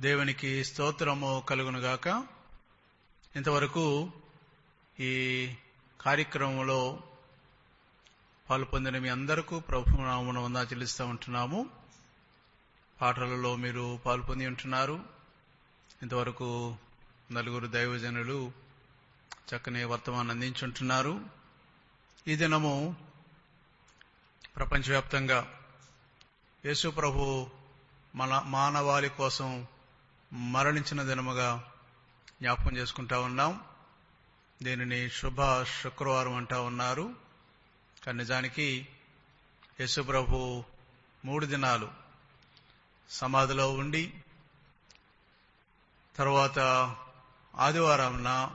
దేవునికి స్తోత్రము కలుగునుగాక. ఇంతవరకు ఈ కార్యక్రమంలో పాల్పొందిన మీ అందరికీ ప్రభునామను వందా చెల్లిస్తూ ఉంటున్నాము. పాటలలో మీరు పాల్పొంది ఉంటున్నారు. ఇంతవరకు నలుగురు దైవజనులు చక్కని వర్తమానం అందించుంటున్నారు. ఈ దినము ప్రపంచవ్యాప్తంగా యేసు ప్రభు మన మానవాళి కోసం మరణించిన దినముగా జ్ఞాపకం చేసుకుంటా ఉన్నాం. దీనిని శుభ శుక్రవారం అంటా ఉన్నారు. కానీ నిజానికి యేసు ప్రభు మూడు దినాలు సమాధిలో ఉండి తర్వాత ఆదివారంన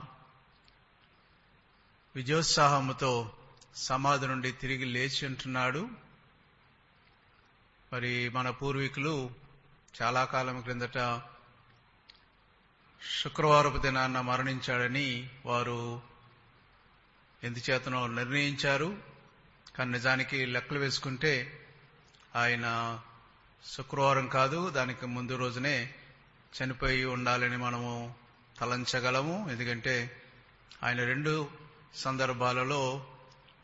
విజయోత్సాహముతో సమాధి నుండి తిరిగి లేచి ఉంటున్నాడు. మరి మన పూర్వీకులు చాలా కాలం క్రిందట శుక్రవారపు దినాన్న మరణించాడని వారు ఎందుచేతనో నిర్ణయించారు. కానీ నిజానికి లెక్కలు వేసుకుంటే ఆయన శుక్రవారం కాదు దానికి ముందు రోజునే చనిపోయి ఉండాలని మనము తలంచగలము. ఎందుకంటే ఆయన రెండు సందర్భాలలో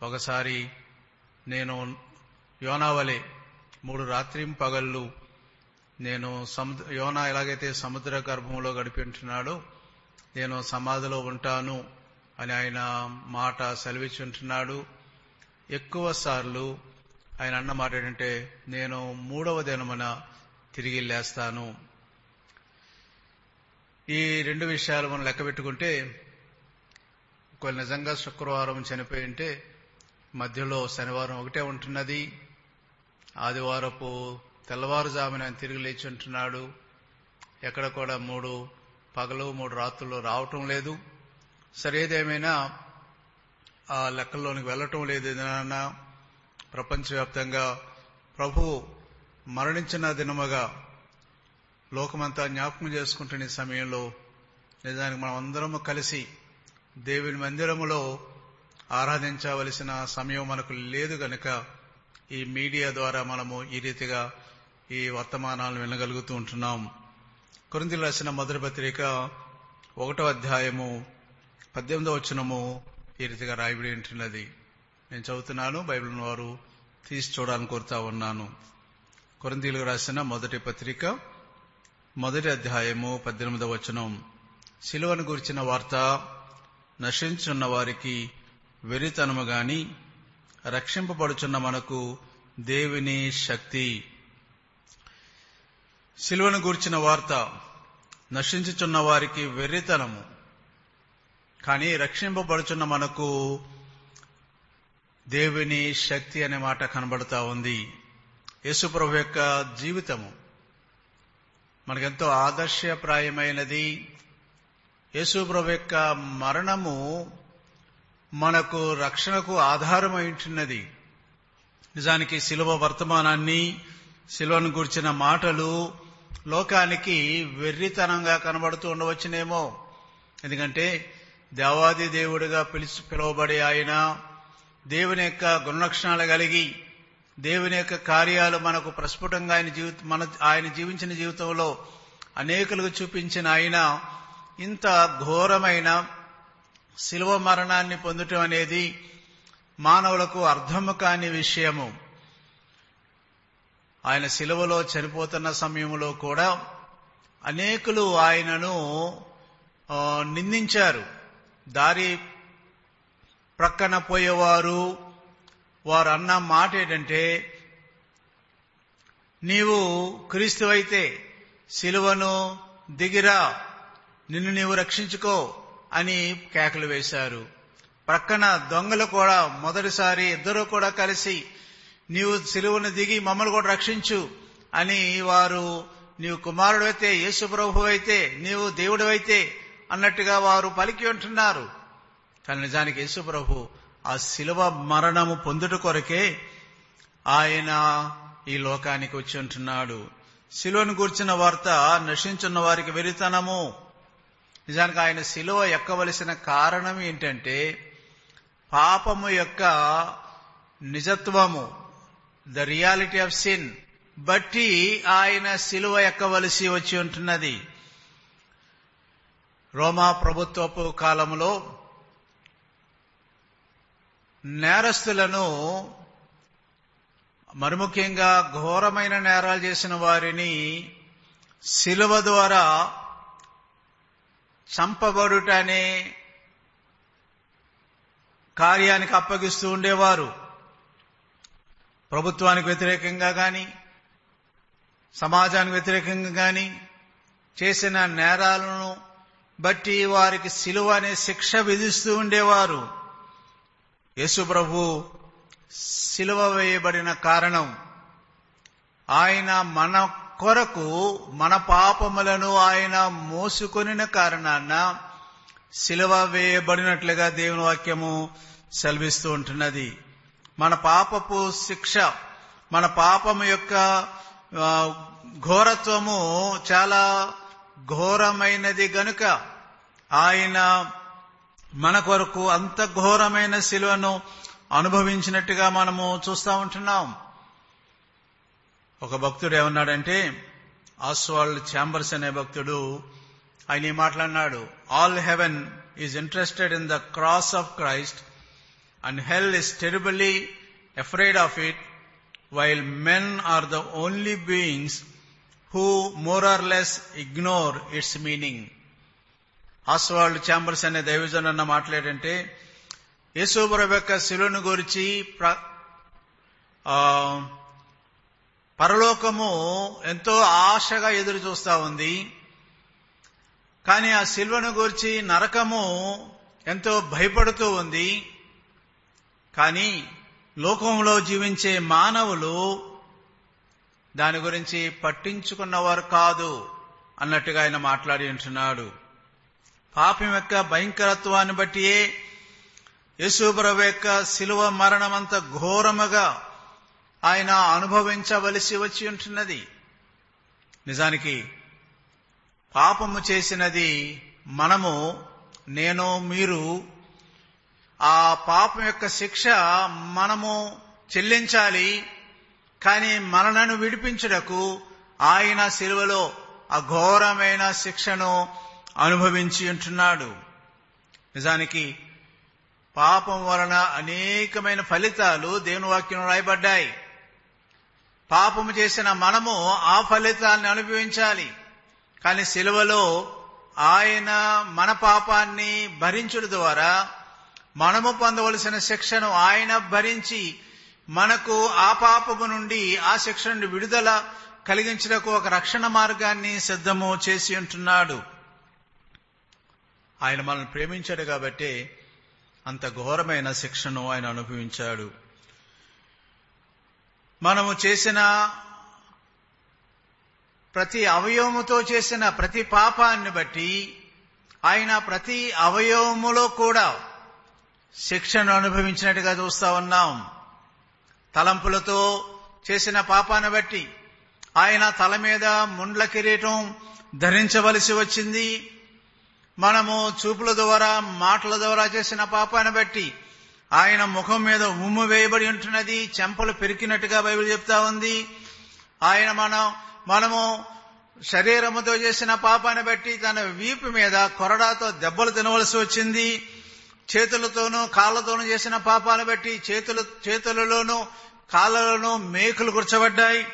ఒకసారి నేను యోనావలే మూడు రాత్రి పగళ్ళు నేను సముద్ర యోనా ఎలాగైతే సముద్ర గర్భంలో గడిపింటున్నాడో నేను సమాధిలో ఉంటాను అని ఆయన మాట సెలవిచ్చుంటున్నాడు. ఎక్కువ సార్లు ఆయన అన్న మాట ఏంటంటే నేను మూడవ దినమున తిరిగి లేస్తాను. ఈ రెండు విషయాలు మనం లెక్క పెట్టుకుంటే ఒకవేళ నిజంగా శుక్రవారం చనిపోయి ఉంటే మధ్యలో శనివారం ఒకటే ఉంటున్నది. ఆదివారపు తెల్లవారుజామున ఆయన తిరిగి లేచి ఉంటున్నాడు. ఎక్కడ కూడా మూడు పగలు మూడు రాత్రులు రావటం లేదు. సరేదేమైనా ఆ లెక్కల్లోనికి వెళ్ళటం లేదు. ఏదైనా ప్రపంచవ్యాప్తంగా ప్రభు మరణించిన దినముగా లోకమంతా జ్ఞాపకం చేసుకుంటున్న సమయంలో నిజానికి మనం అందరము కలిసి దేవుని మందిరములో ఆరాధించవలసిన సమయం మనకు లేదు గనుక ఈ మీడియా ద్వారా మనము ఈ రీతిగా ఈ వర్తమానాలను వినగలుగుతూ ఉంటున్నాం. కొరింతలు రాసిన మొదటి పత్రిక ఒకటో అధ్యాయము పద్దెనిమిదో వచనము ఈ రీతిగా రాయబడి ఉంటున్నది. నేను చదువుతున్నాను బైబిల్ వారు తీసి చూడాలని కోరుతా ఉన్నాను. కొరింతీలకు రాసిన మొదటి పత్రిక మొదటి అధ్యాయము పద్దెనిమిదవ వచనం. శిలువను గురించిన వార్త నశించున్న వారికి వెరితనము గాని రక్షింపబడుచున్న మనకు దేవుని శక్తి. శిలువను గూర్చిన వార్త నశించుచున్న వారికి వెర్రితనము. కానీ రక్షింపబడుచున్న మనకు దేవుని శక్తి అనే మాట కనబడుతా ఉంది. యేసుప్రభు యొక్క జీవితము మనకెంతో ఆదర్శప్రాయమైనది. యేసుప్రభు యొక్క మరణము మనకు రక్షణకు ఆధారమైంటున్నది నిజానికి శిలువ వర్తమానాన్ని శిలువను గుర్చిన మాటలు లోకానికి వెర్రితనంగా కనబడుతూ ఉండవచ్చునేమో. ఎందుకంటే దేవాది దేవుడిగా పిలిచి పిలువబడే ఆయన దేవుని యొక్క గుణలక్షణాలు కలిగి దేవుని యొక్క కార్యాలు మనకు ప్రస్ఫుటంగా ఆయన జీవిత మన ఆయన జీవించిన జీవితంలో అనేకులకు చూపించిన ఆయన ఇంత ఘోరమైన శిలువ మరణాన్ని పొందటం అనేది మానవులకు అర్థము కాని విషయము. ఆయన శిలువలో చనిపోతున్న సమయంలో కూడా అనేకులు ఆయనను నిందించారు. దారి ప్రక్కన పోయేవారు వారు అన్న మాట ఏంటంటే నీవు క్రీస్తువైతే శిలువను దిగిరా నిన్ను నీవు రక్షించుకో అని కేకలు వేశారు. ప్రక్కన దొంగలు కూడా మొదటిసారి ఇద్దరు కూడా కలిసి నీవు సిలువను దిగి మమ్మల్ని కూడా రక్షించు అని వారు నీవు కుమారుడు అయితే యేసు ప్రభు అయితే నీవు దేవుడు అయితే అన్నట్టుగా వారు పలికి ఉంటున్నారు కానీ నిజానికి యేసు ప్రభు ఆ శిలువ మరణము పొందుట కొరకే ఆయన ఈ లోకానికి వచ్చి ఉంటున్నాడు శిలువను గూర్చిన వార్త నశించున్న వారికి వెరితనము నిజానికి ఆయన శిలువ ఎక్కవలసిన కారణం ఏంటంటే పాపము యొక్క నిజత్వము. ద రియాలిటీ ఆఫ్ సిన్ బట్టి ఆయన శిలువ ఎక్కవలసి వచ్చి ఉంటున్నది. రోమా ప్రభుత్వపు కాలంలో నేరస్తులను మరి ముఖ్యంగా ఘోరమైన నేరాలు చేసిన వారిని శిలువ ద్వారా చంపబడుట అనే కార్యానికి అప్పగిస్తూ ఉండేవారు. ప్రభుత్వానికి వ్యతిరేకంగా కానీ సమాజానికి వ్యతిరేకంగా కానీ చేసిన నేరాలను బట్టి వారికి శిలువ అనే శిక్ష విధిస్తూ ఉండేవారు. యేసు ప్రభు వేయబడిన కారణం ఆయన మన కొరకు మన పాపములను ఆయన మోసుకొనిన కారణాన శిలువ వేయబడినట్లుగా దేవుని వాక్యము సెలవిస్తూ ఉంటున్నది. మన పాపపు శిక్ష మన పాపము యొక్క ఘోరత్వము చాలా ఘోరమైనది గనుక ఆయన మన కొరకు అంత ఘోరమైన శిలువను అనుభవించినట్టుగా మనము చూస్తూ ఉంటున్నాం. ఒక భక్తుడు ఏమన్నాడంటే ఆస్వాల్డ్ ఛాంబర్స్ అనే భక్తుడు ఆయన ఈ మాట్లాడినాడు all heaven is interested in the cross of Christ and hell is terribly afraid of it while men are the only beings who more or less ignore its meaning Oswald Chambers అనే దైవజన్ అన్న మాట్లాడంటే యేసుప్రభు యొక్క శిలువను గురించి ప్ర- పరలోకము ఎంతో ఆశగా ఎదురు చూస్తా ఉంది. కానీ ఆ శిల్వను గురించి నరకము ఎంతో భయపడుతూ ఉంది. కానీ లోకంలో జీవించే మానవులు దాని గురించి పట్టించుకున్నవారు కాదు అన్నట్టుగా ఆయన మాట్లాడి ఉంటున్నాడు. పాపం యొక్క భయంకరత్వాన్ని బట్టియే యశుబ్రవ యొక్క శిలువ మరణమంత ఘోరముగా ఆయన అనుభవించవలసి వచ్చి ఉంటున్నది. నిజానికి పాపము చేసినది మనము నేను మీరు ఆ పాపం యొక్క శిక్ష మనము చెల్లించాలి కానీ మనలను విడిపించుటకు ఆయన శిలువలో అఘోరమైన శిక్షను అనుభవించి ఉంటున్నాడు. నిజానికి పాపం వలన అనేకమైన ఫలితాలు దేవుని వాక్యం రాయబడ్డాయి. పాపము చేసిన మనము ఆ ఫలితాన్ని అనుభవించాలి కానీ శిలువలో ఆయన మన పాపాన్ని భరించుడు ద్వారా మనము పొందవలసిన శిక్షను ఆయన భరించి మనకు ఆ పాపము నుండి ఆ శిక్ష నుండి విడుదల కలిగించడానికి ఒక రక్షణ మార్గాన్ని సిద్ధము చేసి ఉంటున్నాడు. ఆయన మనల్ని ప్రేమించాడు కాబట్టి అంత ఘోరమైన శిక్షను ఆయన అనుభవించాడు. మనము చేసిన ప్రతి అవయవముతో చేసిన ప్రతి పాపాన్ని బట్టి ఆయన ప్రతి అవయవములో కూడా శిక్షను అనుభవించినట్టుగా చూస్తా ఉన్నాం. తలంపులతో చేసిన పాపాన్ని బట్టి ఆయన తల మీద ముండ్ల కిరీటం ధరించవలసి వచ్చింది. మనము చూపుల ద్వారా మాటల ద్వారా చేసిన పాపాన్ని బట్టి ఆయన ముఖం మీద ఉమ్ము వేయబడి ఉంటున్నది. చెంపలు పెరికినట్టుగా బైబిల్ చెప్తా ఉంది. ఆయన మనం మనము శరీరముతో చేసిన పాపాన్ని బట్టి తన వీపు మీద కొరడాతో దెబ్బలు తినవలసి వచ్చింది. చేతులతోనూ కాళ్ళతోనూ చేసిన పాపాన్ని బట్టి చేతుల చేతులలోనూ కాళ్ళలోనూ మేకులు కూర్చబడ్డాయి.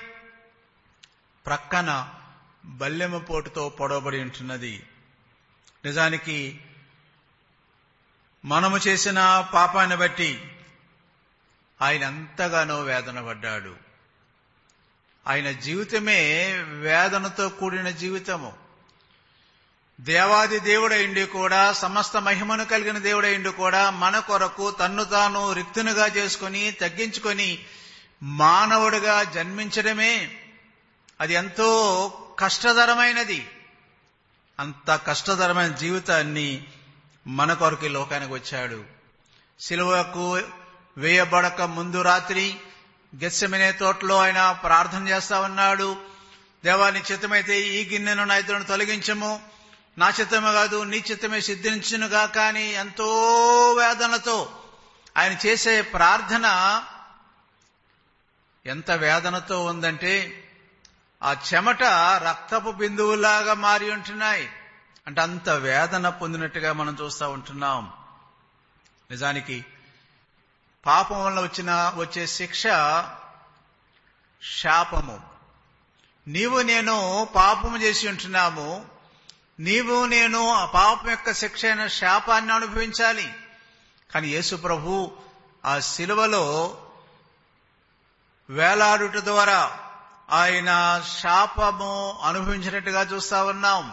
ప్రక్కన బల్లెమ పోటుతో పొడవబడి ఉంటున్నది. నిజానికి మనము చేసిన పాపాన్ని బట్టి ఆయన ఎంతగానో వేదన పడ్డాడు. ఆయన జీవితమే వేదనతో కూడిన జీవితము. దేవాది దేవుడైండి కూడా సమస్త మహిమను కలిగిన దేవుడైండి కూడా మన కొరకు తన్ను తాను రిక్తునుగా చేసుకుని తగ్గించుకొని మానవుడిగా జన్మించడమే. అది ఎంతో కష్టతరమైనది. అంత కష్టతరమైన జీవితాన్ని మన కొరకు లోకానికి వచ్చాడు. సిలువకు వేయబడక ముందు రాత్రి గెస్సమినే తోటలో ఆయన ప్రార్థన చేస్తా ఉన్నాడు. దేవాన్ని చిత్తమైతే ఈ గిన్నెను నా ఇద్దరును తొలగించము. నా చిత్తమే కాదు నీ చిత్తమే సిద్ధించునుగా కానీ ఎంతో వేదనతో ఆయన చేసే ప్రార్థన ఎంత వేదనతో ఉందంటే ఆ చెమట రక్తపు బిందువులాగా మారి ఉంటున్నాయి. అంటే అంత వేదన పొందినట్టుగా మనం చూస్తూ ఉంటున్నాం. నిజానికి పాపం వల్ల వచ్చిన వచ్చే శిక్ష శాపము. నీవు నేను పాపము చేసి ఉంటున్నాము. నీవు నేను ఆ పాపం యొక్క శిక్ష అయిన శాపాన్ని అనుభవించాలి. కానీ యేసు ప్రభు ఆ శిలువలో వేలాడుట ద్వారా ఆయన శాపము అనుభవించినట్టుగా చూస్తా ఉన్నాం.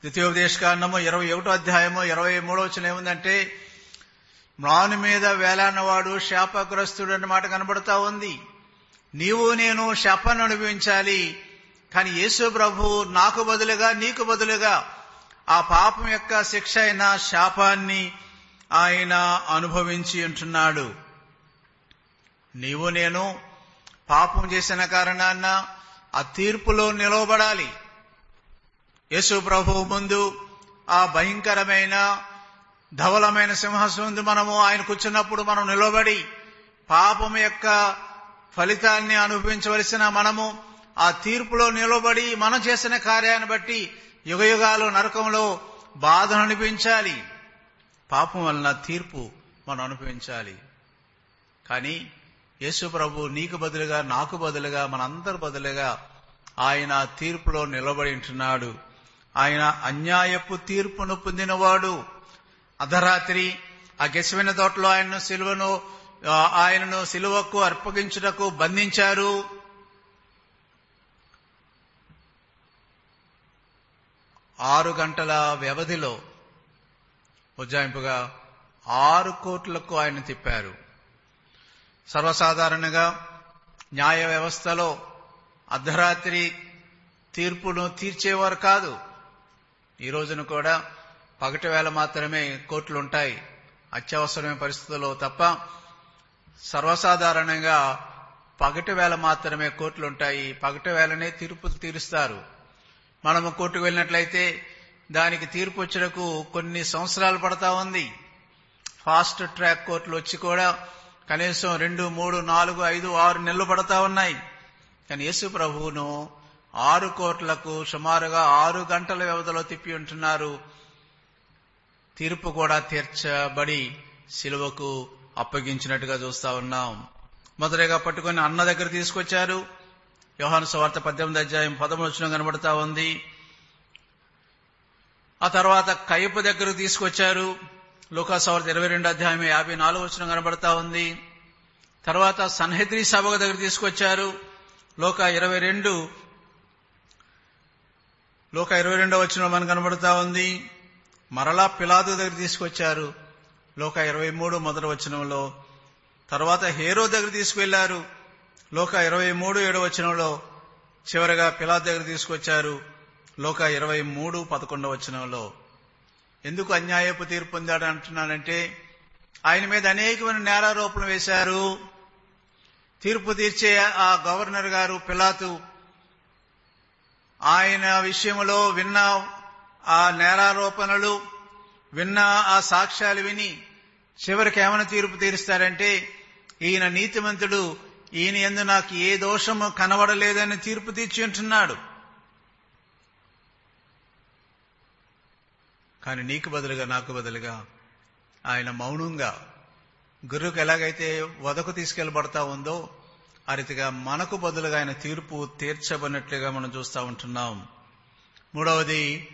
ద్వితీయోపదేశకాండము ఇరవై ఒకటో అధ్యాయము ఇరవై మూడో వచ్చిన ఏముందంటే మ్రాను మీద వేలాన్నవాడు శాపగ్రస్తుడు అన్నమాట కనబడతా ఉంది. నీవు నేను శాపాన్ని అనుభవించాలి. కానీ యేసు ప్రభు నాకు బదులుగా నీకు బదులుగా ఆ పాపం యొక్క శిక్ష అయిన శాపాన్ని ఆయన అనుభవించి ఉంటున్నాడు. నీవు నేను పాపం చేసిన కారణాన్న ఆ తీర్పులో నిలవబడాలి. యేసు ప్రభు ముందు ఆ భయంకరమైన ధవలమైన సింహాసనం ముందు మనము ఆయన కూర్చున్నప్పుడు మనం నిలబడి పాపం యొక్క ఫలితాన్ని అనుభవించవలసిన మనము ఆ తీర్పులో నిలబడి మనం చేసిన కార్యాన్ని బట్టి యుగయుగాలు నరకంలో బాధను అనిపించాలి పాపం వలన తీర్పు మనం అనుభవించాలి. కానీ యేసు ప్రభు నీకు బదులుగా నాకు బదులుగా మనందరి బదులుగా ఆయన తీర్పులో నిలబడి ఉంటున్నాడు. ఆయన అన్యాయపు తీర్పును పొందినవాడు. అర్ధరాత్రి ఆ గెసవిన తోటలో ఆయనను సిలువను ఆయనను సిలువకు అర్పగించుటకు బంధించారు. ఆరు గంటల వ్యవధిలో ఉజ్జాయింపుగా ఆరు కోట్లకు ఆయన తిప్పారు. సర్వసాధారణంగా న్యాయ వ్యవస్థలో అర్ధరాత్రి తీర్పును తీర్చేవారు కాదు. ఈ రోజున కూడా పగటి వేళ మాత్రమే కోర్టులు ఉంటాయి అత్యవసరమైన పరిస్థితుల్లో తప్ప సర్వసాధారణంగా పగటి వేళ మాత్రమే కోర్టులు ఉంటాయి పగటి వేళనే తీర్పులు తీరుస్తారు. మనము కోర్టుకు వెళ్ళినట్లయితే దానికి తీర్పు వచ్చేటకు కొన్ని సంవత్సరాలు పడతా ఉంది. ఫాస్ట్ ట్రాక్ కోర్టులు వచ్చి కూడా కనీసం రెండు మూడు నాలుగు ఐదు ఆరు నెలలు పడతా ఉన్నాయి. కానీ యేసు ప్రభువును ఆరు కోట్లకు సుమారుగా ఆరు గంటల వ్యవధిలో తిప్పి ఉంటున్నారు. తీర్పు కూడా తీర్చబడి శిలువకు అప్పగించినట్టుగా చూస్తా ఉన్నాం. మొదటగా పట్టుకుని అన్న దగ్గర తీసుకొచ్చారు. యోహాను సువార్త పద్దెనిమిది అధ్యాయం పదమూడు కనబడతా ఉంది. ఆ తర్వాత కయ్యపు దగ్గరకు తీసుకొచ్చారు. లోకాసవార్త ఇరవై రెండు అధ్యాయం యాభై నాలుగు వచ్చిన కనబడతా ఉంది. తర్వాత సన్హెద్రి సభ దగ్గర తీసుకొచ్చారు. లోక ఇరవై రెండు లోక ఇరవై రెండో వచ్చిన మనకు కనబడతా ఉంది. మరలా పిలాదు దగ్గర తీసుకొచ్చారు. లోక ఇరవై మూడు మొదటి వచనంలో తర్వాత హేరో దగ్గర తీసుకువెళ్ళారు లోక ఇరవై మూడు ఏడు వచనంలో చివరగా పిలాద్ దగ్గర తీసుకొచ్చారు. లోక ఇరవై మూడు పదకొండవ వచనంలో. ఎందుకు అన్యాయపు తీర్పు పొందాడు అంటున్నానంటే ఆయన మీద అనేకమైన నేరారోపణలు వేశారు. తీర్పు తీర్చే ఆ గవర్నర్ గారు పిలాతు ఆయన విషయంలో విన్న ఆ నేరారోపణలు విన్న ఆ సాక్ష్యాలు విని చివరికి ఏమైనా తీర్పు తీరుస్తారంటే ఈయన నీతిమంతుడు ఈయన ఎందు నాకు ఏ దోషము కనబడలేదని తీర్పు తీర్చి ఉంటున్నాడు కానీ నీకు బదులుగా నాకు బదులుగా ఆయన మౌనంగా గురువుకు ఎలాగైతే వదకు తీసుకెళ్ళబడతా ఉందో ఆ రీతిగా మనకు బదులుగా ఆయన తీర్పు తీర్చబడినట్లుగా మనం చూస్తూ ఉంటున్నాం. మూడవది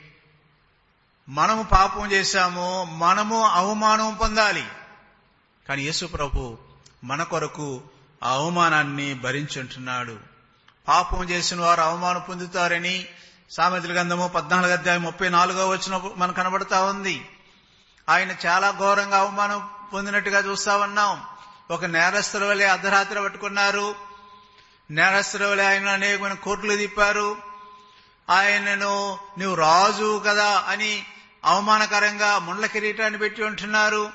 మనము పాపం చేశాము మనము అవమానం పొందాలి. కానీ యేసు ప్రభు మన కొరకు ఆ అవమానాన్ని భరించుంటున్నాడు. పాపం చేసిన వారు అవమానం పొందుతారని సామెతల గంధము పద్నాలుగు అధ్యాయం ముప్పై నాలుగో వచ్చిన మనకు కనబడతా ఉంది. ఆయన చాలా ఘోరంగా అవమానం పొందినట్టుగా చూస్తా ఉన్నాం ఒక నేరస్తుల వలె అర్ధరాత్రి పట్టుకున్నారు. నేరస్తుల వలె ఆయన అనేకమైన కోర్టులు తిప్పారు. ఆయనను నువ్వు రాజు కదా అని అవమానకరంగా ముండ్ల కిరీటాన్ని పెట్టి ఉంటున్నారు.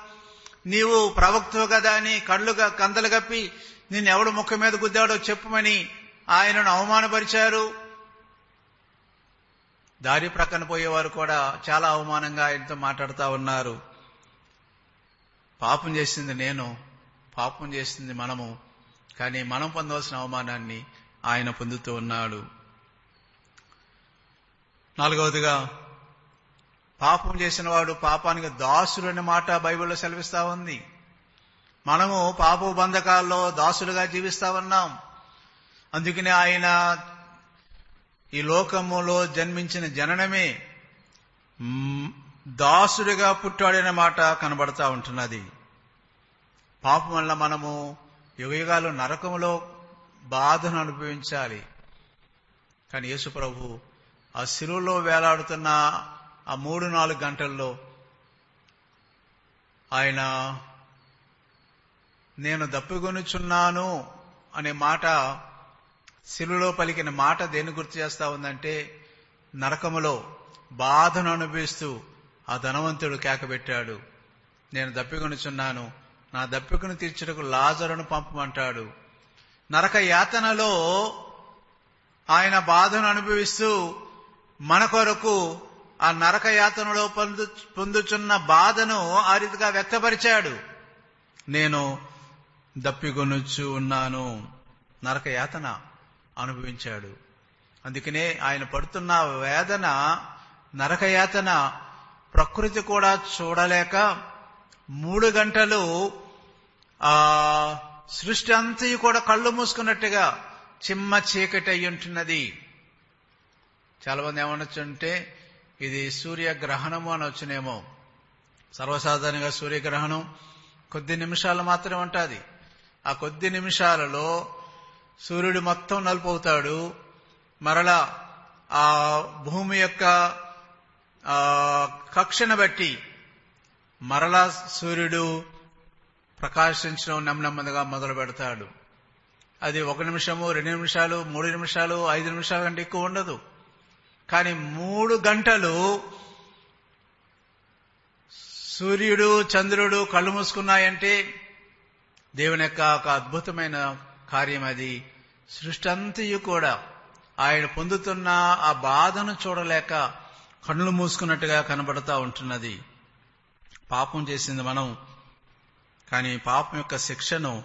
నీవు ప్రవక్తవు కదా అని కళ్ళు కందలు కప్పి నిన్ను ఎవడు ముఖం మీద గుద్దాడో చెప్పమని ఆయనను అవమానపరిచారు. దారి ప్రక్కన పోయేవారు కూడా చాలా అవమానంగా ఆయనతో మాట్లాడుతూ ఉన్నారు. పాపం చేసింది నేను పాపం చేసింది మనము కానీ మనం పొందవలసిన అవమానాన్ని ఆయన పొందుతూ ఉన్నాడు. నాలుగవదిగా పాపం చేసిన వాడు పాపానికి దాసుడు అనే మాట బైబిల్లో సెలవిస్తా ఉంది. మనము పాప బంధకాల్లో దాసులుగా జీవిస్తా ఉన్నాం అందుకనే ఆయన ఈ లోకములో జన్మించిన జననమే దాసుడిగా పుట్టాడనే మాట కనబడతా ఉంటున్నది. పాపం వల్ల మనము యుగయుగాలు నరకములో బాధను అనుభవించాలి. కానీ యేసు ప్రభు ఆ శిలువలో వేలాడుతున్న ఆ మూడు నాలుగు గంటల్లో ఆయన నేను దప్పిగొనుచున్నాను అనే మాట శిలులో పలికిన మాట దేన్ని గుర్తు చేస్తా ఉందంటే నరకములో బాధను అనుభవిస్తూ ఆ ధనవంతుడు కేకబెట్టాడు. నేను దప్పికొనుచున్నాను నా దప్పికను తీర్చుటకు లాజరును పంపమంటాడు. నరక యాతనలో ఆయన బాధను అనుభవిస్తూ మన కొరకు ఆ నరక యాతనలో పొందు పొందుచున్న బాధను ఆ రీతిగా వ్యక్తపరిచాడు. నేను దప్పికొనుచు ఉన్నాను. నరక యాతన అనుభవించాడు. అందుకనే ఆయన పడుతున్న వేదన నరకయాతన ప్రకృతి కూడా చూడలేక మూడు గంటలు ఆ సృష్టి అంతయు కూడా కళ్ళు మూసుకున్నట్టుగా చిమ్మ చీకటి అయి ఉంటున్నది. చాలా మంది ఏమనొచ్చుంటే ఇది సూర్యగ్రహణము అనొచ్చునేమో సర్వసాధారణంగా సూర్యగ్రహణం కొద్ది నిమిషాలు మాత్రమే ఉంటుంది. ఆ కొద్ది నిమిషాలలో సూర్యుడు మొత్తం నలుపవుతాడు. మరలా ఆ భూమి యొక్క కక్షను బట్టి మరలా సూర్యుడు ప్రకాశించడం నెమ్మదిగా మొదలు పెడతాడు. అది ఒక నిమిషము రెండు నిమిషాలు మూడు నిమిషాలు ఐదు నిమిషాల కంటే ఎక్కువ ఉండదు. కానీ మూడు గంటలు సూర్యుడు చంద్రుడు కళ్ళు మూసుకున్నాయంటే దేవుని యొక్క ఒక అద్భుతమైన కార్యం అది. సృష్టి అంతయు కూడా ఆయన పొందుతున్న ఆ బాధను చూడలేక కన్నులు మూసుకున్నట్టుగా కనబడతా ఉంటున్నది. పాపం చేసింది మనం కానీ పాపం యొక్క శిక్షను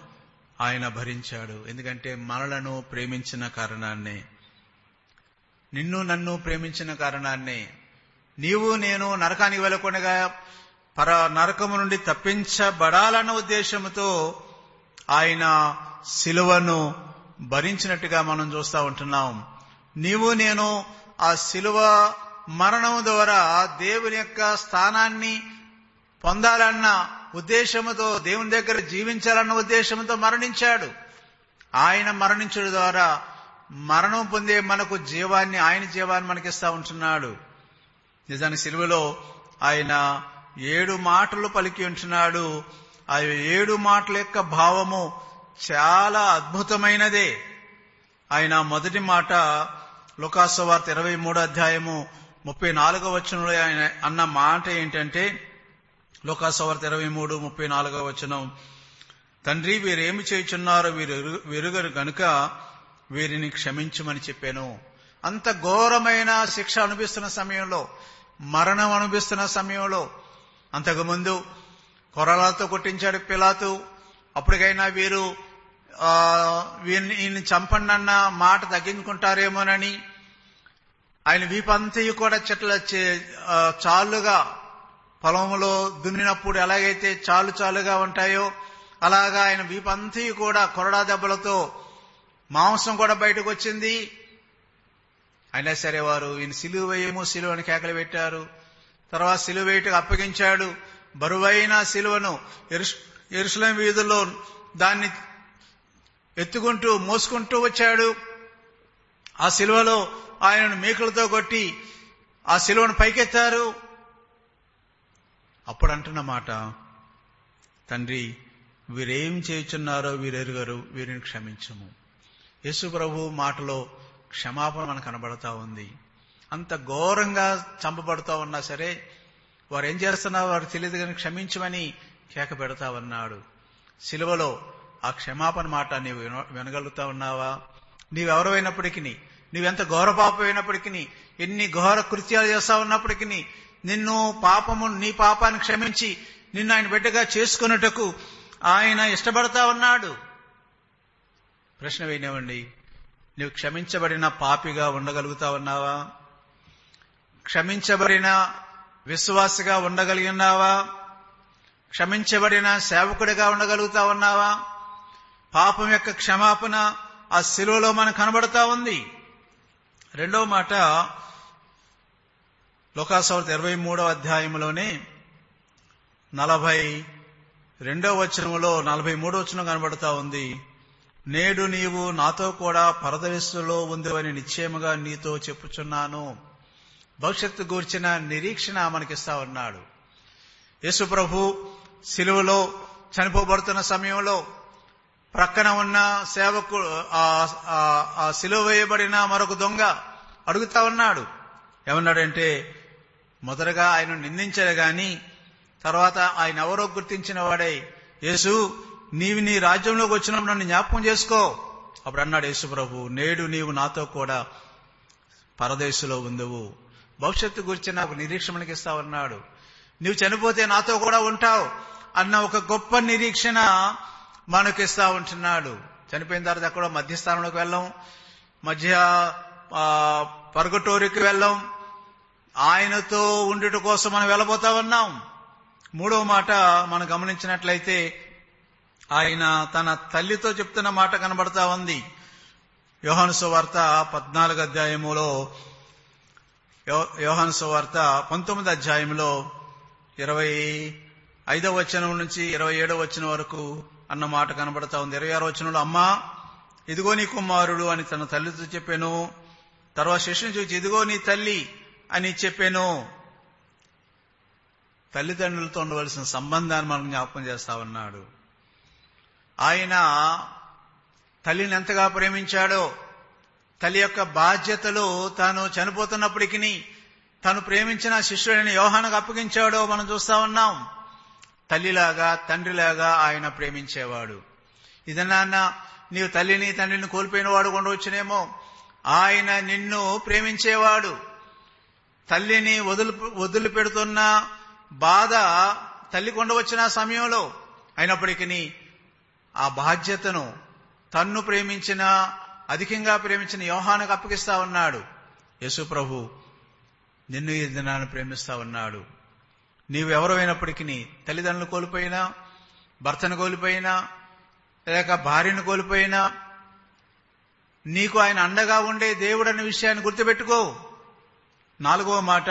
ఆయన భరించాడు. ఎందుకంటే మనలను ప్రేమించిన కారణాన్నే. నిన్ను నన్ను ప్రేమించిన కారణాన్ని. నీవు నేను నరకానికి వెళ్ళకుండా పర నరకము నుండి తప్పించబడాలన్న ఉద్దేశంతో ఆయన శిలువను భరించినట్టుగా మనం చూస్తూ ఉంటున్నాం. నీవు నేను ఆ శిలువ మరణం ద్వారా దేవుని యొక్క స్థానాన్ని పొందాలన్న ఉద్దేశముతో దేవుని దగ్గర జీవించాలన్న ఉద్దేశంతో మరణించాడు. ఆయన మరణించడం ద్వారా మరణం పొందే మనకు జీవాన్ని ఆయన జీవాన్ని మనకిస్తా ఉంటున్నాడు. నిజానికి సిలువలో ఆయన ఏడు మాటలు పలికి ఉంటున్నాడు. ఆ ఏడు మాటల యొక్క భావము చాలా అద్భుతమైనదే. ఆయన మొదటి మాట లుకాసవార్త ఇరవై మూడో అధ్యాయము ముప్పై నాలుగో వచనంలో ఆయన అన్న మాట ఏంటంటే లోకాసవార్త ఇరవై మూడు ముప్పై నాలుగో వచనం తండ్రి వీరేమి చేయుచున్నారో వీరు వెరుగరు గనుక వీరిని క్షమించమని చెప్పాను. అంత ఘోరమైన శిక్ష అనుభవిస్తున్న సమయంలో మరణం అనుభవిస్తున్న సమయంలో అంతకుముందు కొరలతో కొట్టించాడు పిలాతు. అప్పటికైనా వీరు ఆ, ఈయన్ని చంపండి అన్న మాట తగ్గించుకుంటారేమోనని. ఆయన వీపంతయు కూడా చెట్ల చే- చాలుగా పొలంలో దున్నినప్పుడు ఎలాగైతే చాలు చాలుగా ఉంటాయో అలాగా ఆయన వీపంతయు కూడా కొరడా దెబ్బలతో మాంసం కూడా బయటకు వచ్చింది అయినా సరే వారు ఈయన సిలువ వేయము సిలువ అని కేకలు పెట్టారు. తర్వాత సిలువ వేయటకు అప్పగించాడు. బరువైన శిలువను ఎరుసలం వీధుల్లో దాన్ని ఎత్తుకుంటూ మోసుకుంటూ వచ్చాడు. ఆ సిలువలో ఆయనను మేకులతో కొట్టి ఆ సిలువను పైకెత్తారు. అప్పుడు అంటున్న మాట తండ్రి వీరేం చేయుచున్నారో వీరెరుగరు వీరిని క్షమించము. యేసు ప్రభు మాటలో క్షమాపణ మనకు కనబడతా ఉంది. అంత ఘోరంగా చంపబడుతూ ఉన్నా సరే వారు ఏం చేస్తున్నారో వారు తెలియదు కానీ క్షమించమని కేక పెడతా ఉన్నాడు. సిలువలో ఆ క్షమాపణ మాట నీవు విన- వినగలుగుతా ఉన్నావా? నీవెవరైనప్పటికీ నీవెంత ఘోర పాపమైనప్పటికీ ఎన్ని ఘోర కృత్యాలు చేస్తా ఉన్నప్పటికీ నిన్ను పాపము నీ పాపాన్ని క్షమించి నిన్ను ఆయన బిడ్డగా చేసుకున్నటకు ఆయన ఇష్టపడతా ఉన్నాడు. ప్రశ్న వేయనివ్వండి. నువ్వు క్షమించబడిన పాపిగా ఉండగలుగుతా ఉన్నావా? క్షమించబడిన విశ్వాసిగా ఉండగలిగినావా? క్షమించబడిన సేవకుడిగా ఉండగలుగుతా ఉన్నావా? పాపం యొక్క క్షమాపణ ఆ శిలువలో మనకు కనబడతా ఉంది. రెండవ మాట లోకాసవర్త ఇరవై మూడవ అధ్యాయంలోనే నలభై రెండవ వచనంలో నలభై మూడో వచనం కనబడతా ఉంది. నేడు నీవు నాతో కూడా పరదరిస్సులో ఉందివని నిశ్చయముగా నీతో చెప్పుచున్నాను. భవిష్యత్తు గూర్చిన నిరీక్షణ మనకిస్తా ఉన్నాడు. యేసు ప్రభు సిలువలో చనిపోబడుతున్న సమయంలో ప్రక్కన ఉన్న సేవకు ఆ సిలువ వేయబడిన మరొక దొంగ అడుగుతా ఉన్నాడు. ఏమన్నాడంటే మొదటగా ఆయన నిందించారు గాని తర్వాత ఆయన ఎవరో గుర్తించిన వాడే యేసు నీవు నీ రాజ్యంలోకి వచ్చినప్పుడు నన్ను జ్ఞాపకం చేసుకో. అప్పుడు అన్నాడు యేసు ప్రభు నేడు నీవు నాతో కూడా పరదేశంలో ఉందవు. భవిష్యత్తు గురించి నాకు నిరీక్షణకి ఇస్తావన్నాడు నువ్వు చనిపోతే నాతో కూడా ఉంటావు అన్న ఒక గొప్ప నిరీక్షణ మనకు ఇస్తా ఉంటున్నాడు చనిపోయిన తర్వాత ఎక్కడో మధ్యస్థానంలోకి వెళ్ళాం. మధ్య పర్గటోరికి వెళ్ళాం. ఆయనతో ఉండుట కోసం మనం వెళ్ళబోతా ఉన్నాం మూడవ మాట మనం గమనించినట్లయితే ఆయన తన తల్లితో చెప్తున్న మాట కనబడతా ఉంది. యోహాను సువార్త పద్నాలుగు అధ్యాయములో యోహాను వార్త పంతొమ్మిది అధ్యాయంలో ఇరవై ఐదవ వచనం నుంచి ఇరవై ఏడవ వచనం వరకు అన్న మాట కనబడతా ఉంది. ఇరవై ఆరో వచనంలో అమ్మా ఇదిగో నీ కుమారుడు అని తన తల్లితో చెప్పాను. తర్వాత శిష్యుని చూచి ఇదిగో నీ తల్లి అని చెప్పాను. తల్లిదండ్రులతో ఉండవలసిన సంబంధాన్ని మనం జ్ఞాపకం చేస్తా ఉన్నాడు ఆయన తల్లిని ఎంతగా ప్రేమించాడో తల్లి యొక్క బాధ్యతలు తాను చనిపోతున్నప్పటికీ తను ప్రేమించిన శిష్యుడిని యోహానికి అప్పగించాడో మనం చూస్తా ఉన్నాం. తల్లిలాగా తండ్రిలాగా ఆయన ప్రేమించేవాడు. ఇదన్నా నీవు తల్లిని తండ్రిని కోల్పోయిన వాడు ఉండవచ్చునేమో ఆయన నిన్ను ప్రేమించేవాడు. తల్లిని వదులు వదిలి పెడుతున్న బాధ తల్లి కొండవచ్చిన సమయంలో అయినప్పటికీ ఆ బాధ్యతను తన్ను ప్రేమించిన అధికంగా ప్రేమించిన యోహానకు అప్పగిస్తా ఉన్నాడు. యేసు ప్రభు నిన్ను ఈ దినాన్ని ప్రేమిస్తా ఉన్నాడు. నీవు ఎవరైనప్పటికీ తల్లిదండ్రులు కోల్పోయినా భర్తను కోల్పోయినా లేక భార్యను కోల్పోయినా నీకు ఆయన అండగా ఉండే దేవుడు అనే విషయాన్ని గుర్తుపెట్టుకో. నాలుగవ మాట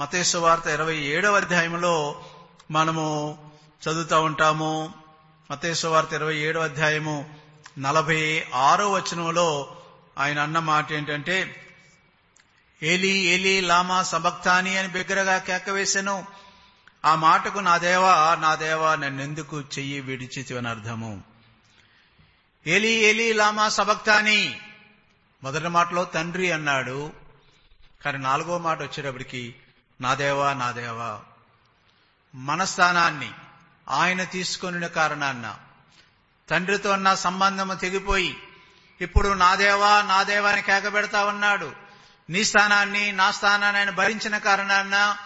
మతేశ్వ వార్త ఇరవై ఏడవ అధ్యాయంలో మనము చదువుతూ ఉంటాము. మతేశ్వ వార్త ఇరవై ఏడవ అధ్యాయము నలభై ఆరో వచనంలో ఆయన అన్న మాట ఏంటంటే ఏలి ఏలి లామా సబక్తాని అని బిగ్గరగా కేకవేశాను ఆ మాటకు నా దేవా నా దేవా నన్నెందుకు చెయ్యి విడిచితివని అర్థము. ఏలి ఏలి లామా సబక్తాని మొదటి మాటలో తండ్రి అన్నాడు. కానీ నాలుగో మాట వచ్చేటప్పటికి నా దేవా నా దేవా మన స్థానాన్ని ఆయన తీసుకొనిన కారణాన్న తండ్రితో ఉన్న సంబంధము తెగిపోయి ఇప్పుడు నా దేవా నా దేవా అని కేకబెడతా ఉన్నాడు. నీ స్థానాన్ని నా స్థానాన్ని ఆయన భరించిన కారణాన్న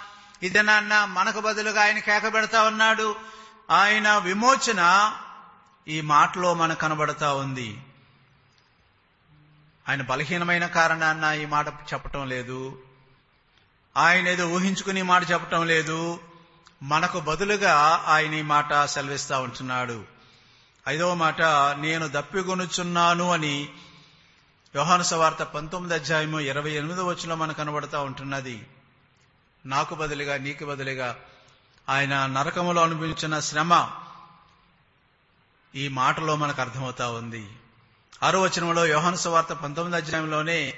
ఇదనాన్న మనకు బదులుగా ఆయన కేకబెడతా ఉన్నాడు. ఆయన విమోచన ఈ మాటలో మనకు కనబడతా ఉంది. ఆయన బలహీనమైన కారణాన్న ఈ మాట చెప్పటం లేదు. ఆయన ఏదో ఊహించుకుని మాట చెప్పటం లేదు. మనకు బదులుగా ఆయన ఈ మాట సెలవిస్తా ఉంటున్నాడు. ఐదవ మాట నేను దప్పిగొనుచున్నాను అని యోహాను సవార్త పంతొమ్మిది అధ్యాయము ఇరవై ఎనిమిదో వచ్చిన మనకు కనబడతా ఉంటున్నది. నాకు బదులుగా నీకు బదులుగా ఆయన నరకములో అనుభవించిన శ్రమ ఈ మాటలో మనకు అర్థమవుతా ఉంది. ఆరో వచనంలో యోహాను సవార్త పంతొమ్మిది అధ్యాయంలోనే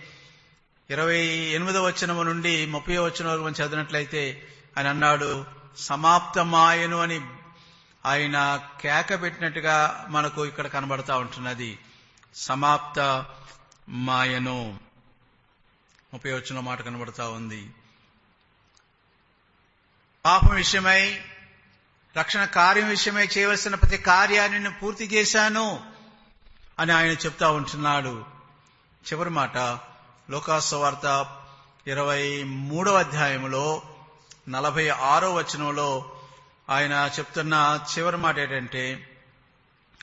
ఇరవై ఎనిమిదో వచనము నుండి ముప్పై వచనం వరకు మనం చదివినట్లయితే ఆయన అన్నాడు సమాప్తమాయను అని ఆయన కేక పెట్టినట్టుగా మనకు ఇక్కడ కనబడతా ఉంటున్నది. సమాప్త మాయను. ముప్పై వచ్చిన మాట కనబడతా ఉంది. పాపం విషయమై రక్షణ కార్యం విషయమై చేయవలసిన ప్రతి కార్యాన్ని నేను పూర్తి చేశాను అని ఆయన చెప్తా ఉంటున్నాడు. చివరి మాట లోకాస్వార్త ఇరవై మూడవ అధ్యాయంలో నలభై ఆరో వచనంలో ఆయన చెప్తున్న చివరి మాట ఏంటంటే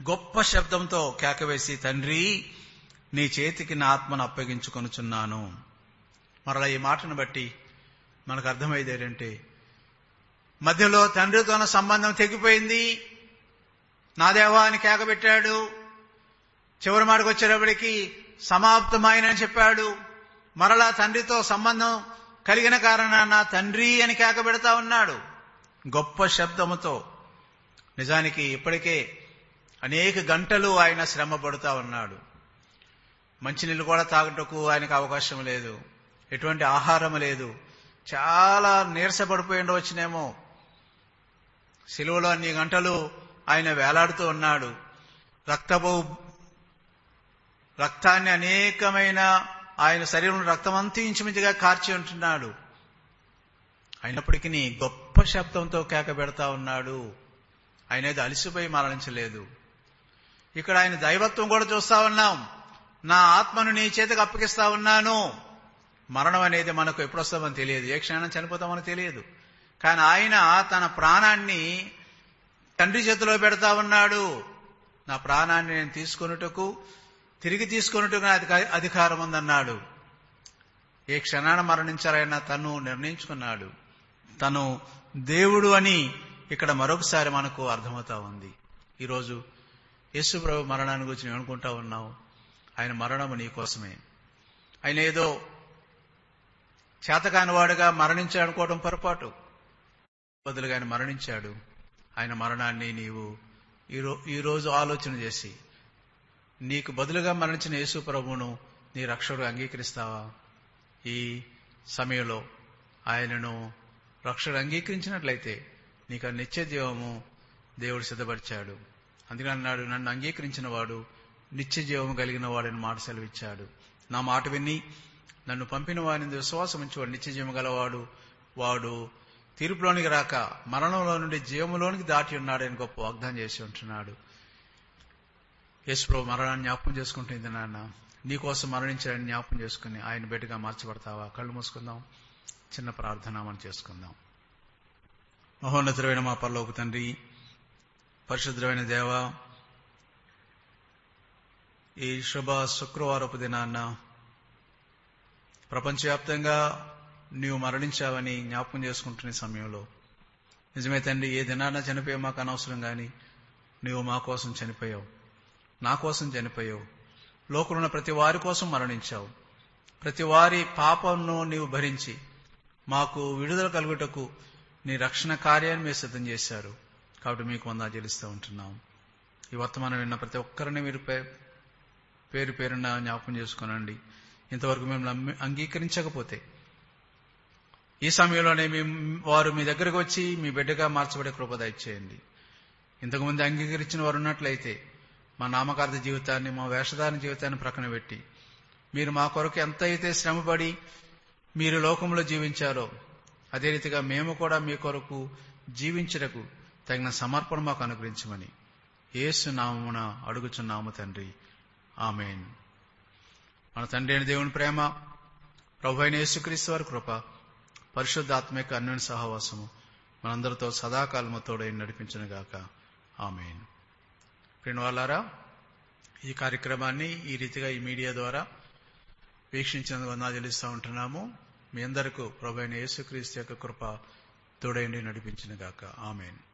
గొప్ప శబ్దంతో కేకవేసి తండ్రి నీ చేతికి నా ఆత్మను అప్పగించుకొనుచున్నాను. మరలా ఈ మాటను బట్టి మనకు అర్థమయ్యేది ఏంటంటే మధ్యలో తండ్రితో ఉన్న సంబంధం తెగిపోయింది. నా దేవా అని కేకబెట్టాడు. చివరి మాటకు వచ్చేటప్పటికి సమాప్తమైనని చెప్పాడు. మరలా తండ్రితో సంబంధం కలిగిన కారణాన తండ్రి అని కేకబెడతా ఉన్నాడు. గొప్ప శబ్దముతో నిజానికి ఇప్పటికే అనేక గంటలు ఆయన శ్రమ పడుతూ ఉన్నాడు. మంచినీళ్ళు కూడా తాగుటకు ఆయనకు అవకాశం లేదు. ఎటువంటి ఆహారం లేదు. చాలా నీరసపడిపోయి ఉండవచ్చునేమో. సిలువలో అన్ని గంటలు ఆయన వేలాడుతూ ఉన్నాడు. రక్తపు రక్తాన్ని అనేకమైన ఆయన శరీరం రక్తమంతా ఇంచుమించుగా కార్చి ఉంటున్నాడు. అయినప్పటికీ గొప్ప శబ్దంతో కేక పెడతా ఉన్నాడు. ఆయన ఏదో అలసిపోయి మరణించలేదు. ఇక్కడ ఆయన దైవత్వం కూడా చూస్తా ఉన్నాం. నా ఆత్మను నీ చేతికి అప్పగిస్తా ఉన్నాను. మరణం అనేది మనకు ఎప్పుడు వస్తామని తెలియదు. ఏ క్షణం చనిపోతామని తెలియదు. కానీ ఆయన తన ప్రాణాన్ని తండ్రి చేతిలో పెడతా ఉన్నాడు. నా ప్రాణాన్ని నేను తీసుకొనుటకు తిరిగి తీసుకొనుటకు నా అధికారం ఉందన్నాడు. ఏ క్షణాన మరణించారైనా తను నిర్ణయించుకున్నాడు. తను దేవుడు అని ఇక్కడ మరొకసారి మనకు అర్థమవుతా ఉంది. ఈరోజు యేసు ప్రభు మరణాన్ని గురించి నేను అనుకుంటా ఉన్నావు? ఆయన మరణము నీ కోసమే. ఆయన ఏదో చేతకానివాడుగా మరణించాడు అనుకోవడం పొరపాటు. బదులుగా ఆయన మరణించాడు. ఆయన మరణాన్ని నీవు ఈరో ఈరోజు ఆలోచన చేసి నీకు బదులుగా మరణించిన యేసు ప్రభువును నీ రక్షకుడు అంగీకరిస్తావా? ఈ సమయంలో ఆయనను రక్షకుడు అంగీకరించినట్లయితే నీకు ఆ నిత్య జీవము దేవుడు సిద్ధపరిచాడు. అందుకని అన్నాడు నన్ను అంగీకరించిన వాడు నిత్య జీవము కలిగిన వాడని మాట సెలవిచ్చాడు. నా మాట విని నన్ను పంపిన వారిని విశ్వాసం ఉంచేవాడు నిత్య జీవము గలవాడు వాడు తీర్పులోనికి రాక మరణంలో నుండి జీవములోనికి దాటి ఉన్నాడని గొప్ప వాగ్దానం చేసి ఉంటున్నాడు. యేసుప్రభు మరణాన్ని జ్ఞాపకం చేసుకుంటుంది నాన్న. నీకోసం మరణించాడని జ్ఞాపకం చేసుకుని ఆయన బిడ్డగా మార్చబడతావా? కళ్ళు మూసుకుందాం. చిన్న ప్రార్థన మనం చేసుకుందాం. మహోన్నతమైన మా పరలోక తండ్రి పరిశుద్ధమైన దేవ ఈ శుభ శుక్రవారపు దినాన్న ప్రపంచవ్యాప్తంగా నీవు మరణించావని జ్ఞాపకం చేసుకుంటున్న సమయంలో నిజమే తండ్రి ఏ దినాన్న చనిపోయావు మాకు అనవసరం గాని నీవు మా కోసం చనిపోయావు నా కోసం చనిపోయావు లోకంలో ప్రతి వారి కోసం మరణించావు ప్రతి వారి పాపంను నీవు భరించి మాకు విడుదల కలుగుటకు నీ రక్షణ కార్యాన్ని మీరు సిద్ధం చేశారు. కాబట్టి మీకు వంద చెల్లిస్తూ ఉంటున్నాం. ఈ వర్తమానం విన్న ప్రతి ఒక్కరిని మీరు పే- పేరు పేరున జ్ఞాపకం చేసుకోనండి. ఇంతవరకు మేము అంగీకరించకపోతే ఈ సమయంలోనే మేము వారు మీ దగ్గరకు వచ్చి మీ బిడ్డగా మార్చబడే కృప దయచేయండి. ఇంతకుముందు అంగీకరించిన వారు ఉన్నట్లయితే మా నామకార్థ జీవితాన్ని మా వేషధారణ జీవితాన్ని ప్రక్కన పెట్టి మీరు మా కొరకు ఎంత అయితే శ్రమపడి మీరు లోకంలో జీవించారో అదే రీతిగా మేము కూడా మీ కొరకు జీవించటకు తగిన సమర్పణ మాకు అనుగ్రహించమని ఏసు నామమున అడుగుచున్నాము తండ్రి. ఆమెన్. మన తండ్రి అయిన దేవుని ప్రేమ ప్రభు అయిన యేసుక్రీస్తు వారి కృప పరిశుద్ధాత్మిక అన్వన సహవాసము మనందరితో సదాకాలము తోడై నడిపించనుగాక. ఆమెన్. ప్రియ వాళ్ళారా ఈ కార్యక్రమాన్ని ఈ రీతిగా ఈ మీడియా ద్వారా వీక్షించినందుకు వందా చెల్లిస్తూ ఉంటున్నాము. మీ అందరికీ ప్రభు అయిన యేసుక్రీస్తు యొక్క కృప తోడైండి నడిపించినగాక ఆమెను.